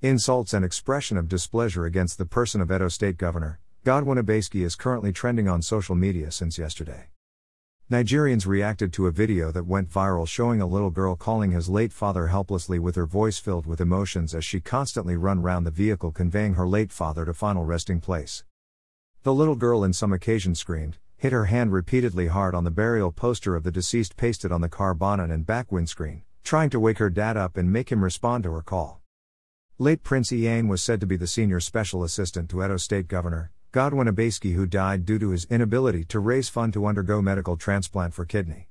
Insults and expression of displeasure against the person of Edo State Governor, Godwin Obaseki is currently trending on social media since yesterday. Nigerians reacted to a video that went viral showing a little girl calling his late father helplessly with her voice filled with emotions as she constantly run round the vehicle conveying her late father to final resting place. The little girl in some occasion screamed, hit her hand repeatedly hard on the burial poster of the deceased pasted on the car bonnet and back windscreen, trying to wake her dad up and make him respond to her call. Late Prince Ian was said to be the senior special assistant to Edo State Governor, Godwin Obaseki who died due to his inability to raise fund to undergo medical transplant for kidney.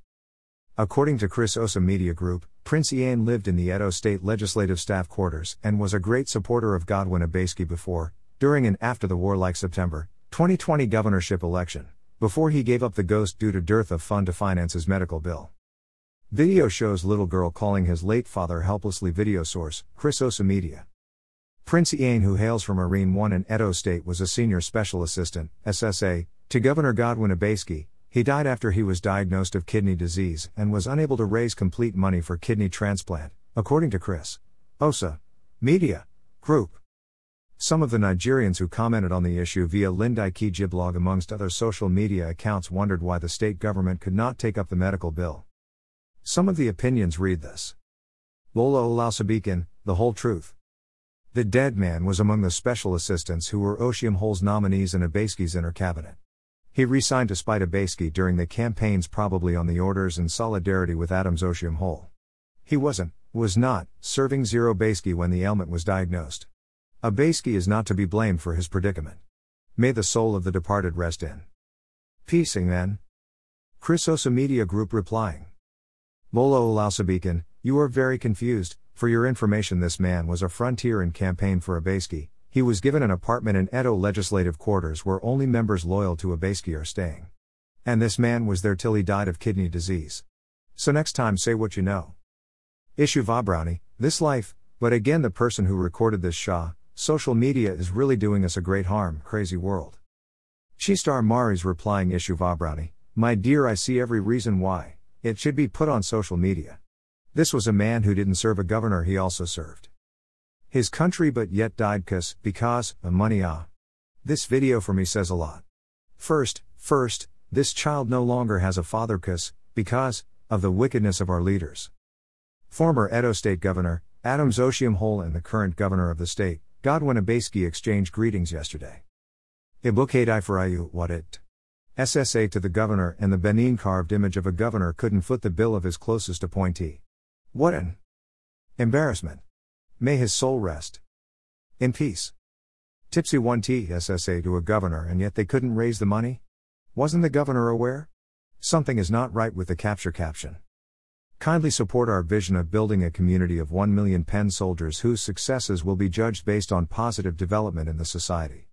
According to Chris Osa Media Group, Prince Ian lived in the Edo State Legislative Staff Quarters and was a great supporter of Godwin Obaseki before, during and after the war-like September 2020 governorship election, before he gave up the ghost due to dearth of fund to finance his medical bill. Video shows little girl calling his late father helplessly video source, Chris Osa Media. Prince Ian, who hails from Marine 1 in Edo State, was a senior special assistant, SSA, to Governor Godwin Obaseki. He died after he was diagnosed of kidney disease and was unable to raise complete money for kidney transplant, according to Chris. Osa. Media. Group. Some of the Nigerians who commented on the issue via Linda Ikeji Blog amongst other social media accounts wondered why the state government could not take up the medical bill. Some of the opinions read this. Lola Olasabikan, The Whole Truth. The dead man was among the special assistants who were Oshiomhole's nominees in Obaseki's inner cabinet. He resigned to spite Obaseki during the campaigns, probably on the orders and solidarity with Adams Oshiomhole. He wasn't, was not, serving Zero Obaseki when the ailment was diagnosed. Obaseki is not to be blamed for his predicament. May the soul of the departed rest in. Peacing then. Chris Osa Media Group replying. Molo Olausabeacon, you are very confused, for your information, this man was a frontier in campaign for Obaseki. He was given an apartment in Edo legislative quarters where only members loyal to Obaseki are staying. And this man was there till he died of kidney disease. So next time say what you know. Issue Vabrownie, this life, but again the person who recorded this Shah, social media is really doing us a great harm, crazy world. Chistar Mari's replying issue Vabrownie, my dear I see every reason why, it should be put on social media. This was a man who didn't serve a governor, he also served his country but yet died cause, because, a money ah. This video for me says a lot. First, first, this child no longer has a father cause, because, of the wickedness of our leaders. Former Edo State Governor, Adams Oshiomhole and the current governor of the state, Godwin Obaseki exchanged greetings yesterday. Ibukadai for Ayu, what it? SSA to the governor and the Benin carved image of a governor couldn't foot the bill of his closest appointee. What an embarrassment. May his soul rest in peace. Tipsy 1T SSA to a governor and yet they couldn't raise the money? Wasn't the governor aware? Something is not right with the capture caption. Kindly support our vision of building a community of 1 million pen soldiers whose successes will be judged based on positive development in the society.